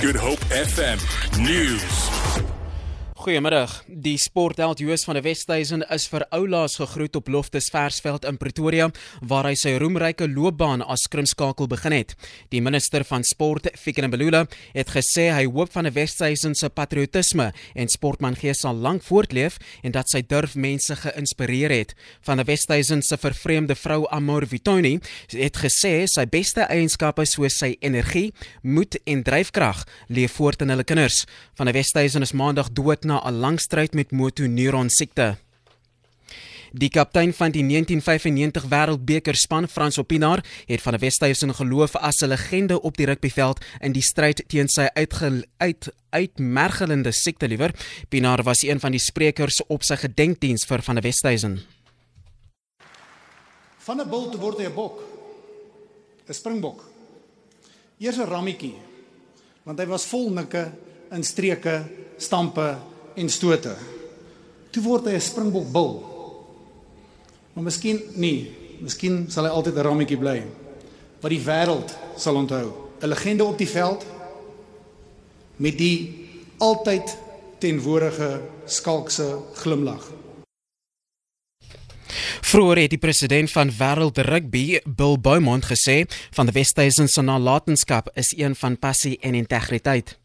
Good Hope FM News. Goeiemiddag. Die sportheld Joos van der Westhuizen is vir oulaas gegroet op Loftus Versveld in Pretoria waar hy sy roemryke loopbaan as skrimskakel begin het. Die minister van sport, Fikile Mbalula, het gesê hy hoop van der Westhuizen se patriotisme en sportmangees sal lank voortleef en dat sy durf mense geïnspireer het. Van der Westhuizen se vervreemde vrou Amor Vitoni het gesê sy beste eienskappe soos sy energie, moed en dryfkrag lê voort in hulle kinders. Van der Westhuizen is maandag dood na 'n lang stryd met motoneuron siekte. Die kaptein van die 1995 Wêreldbeker span, Frans Opinaar, het van die Wesduisen geloof as 'n legende op die rugbyveld in die stryd teen sy uit uitmergelende siekte liewer. Pinaar was een van die sprekers op sy gedenkdiens vir van die Wesduisen. Van 'n bult word hy 'n bok. 'n Springbok. Eers 'n rammetjie. Want hy was vol nikke, instreke, stampe en stote. Toe word hy 'n springbok bil. Maar miskien nie, miskien sal hy altyd 'n rammetjie bly wat die wêreld sal onthou. 'n Legende op die veld met die altyd tenworige skalkse glimlag. Vroeger het die president van Wêreld Rugby, Bill Beaumont, gesê van die Westhuizen se nalatenskap is een van passie en integriteit.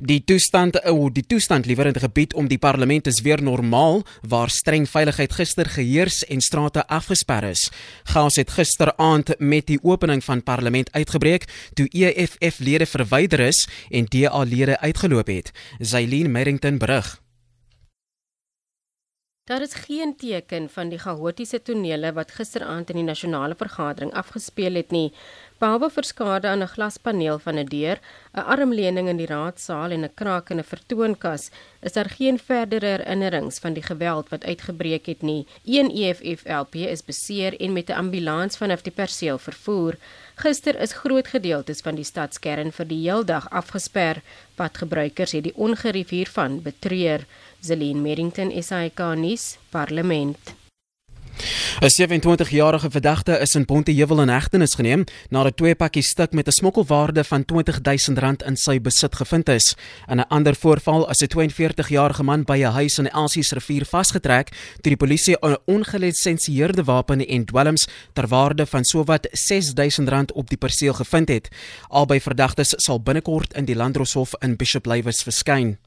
Die toestand ou die toestand liewer in die gebied om die parlement is weer normaal waar streng veiligheid gister geheers en strate afgesper is. Gaas het gisteraand met die opening van parlement uitgebreek toe EFF-lede verwyder is en DA-lede uitgeloop het. Zailien Merrington berig. Daar is geen teken van die chaotiese tonele wat gisteraand in die nasionale vergadering afgespeel het nie. Behalwe vir skade aan 'n glaspaneel van 'n deur, 'n armleuning in die raadsaal en 'n kraak in 'n vertoonkas, is daar geen verdere herinnerings van die geweld wat uitgebreek het nie. Een EFF-LP is beseer en met 'n ambulans vanaf die perseel vervoer. Gister is groot gedeeltes van die stadskern vir die heeldag afgesper. Padgebruikers het die ongerief hiervan betreur. Zelene Merrington SAK nuus parlement 'n 27-jarige verdagte is in Ponteheuwel in hegtenis geneem nadat twee pakkies stuk met 'n smokkelwaarde van R20000 in sy besit gevind is. In 'n ander voorval is 'n 42-jarige man by 'n huis in die Elsies rivier vasgetrek toe die polisie 'n ongelisensieerde wapen en dwelms ter waarde van sowat R6000 op die perseel gevind het. Albei verdagtes sal binnekort in die Landdroshof in Bishop Lywes verskyn.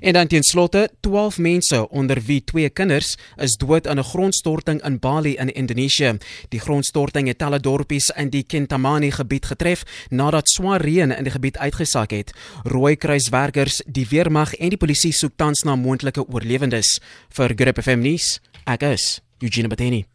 En dan ten slotte 12 mense onder wie twee kinders is dood in 'n grondstorting in Bali in Indonesië. Die grondstorting het talle dorpies in die Kintamani gebied getref nadat swaar reën in die gebied uitgesak het. Rooikruiswerkers, die weermag en die polisie soek tans na moontlike oorlewendes. Vir Grip FM nuus, ek is Eugene Bateni.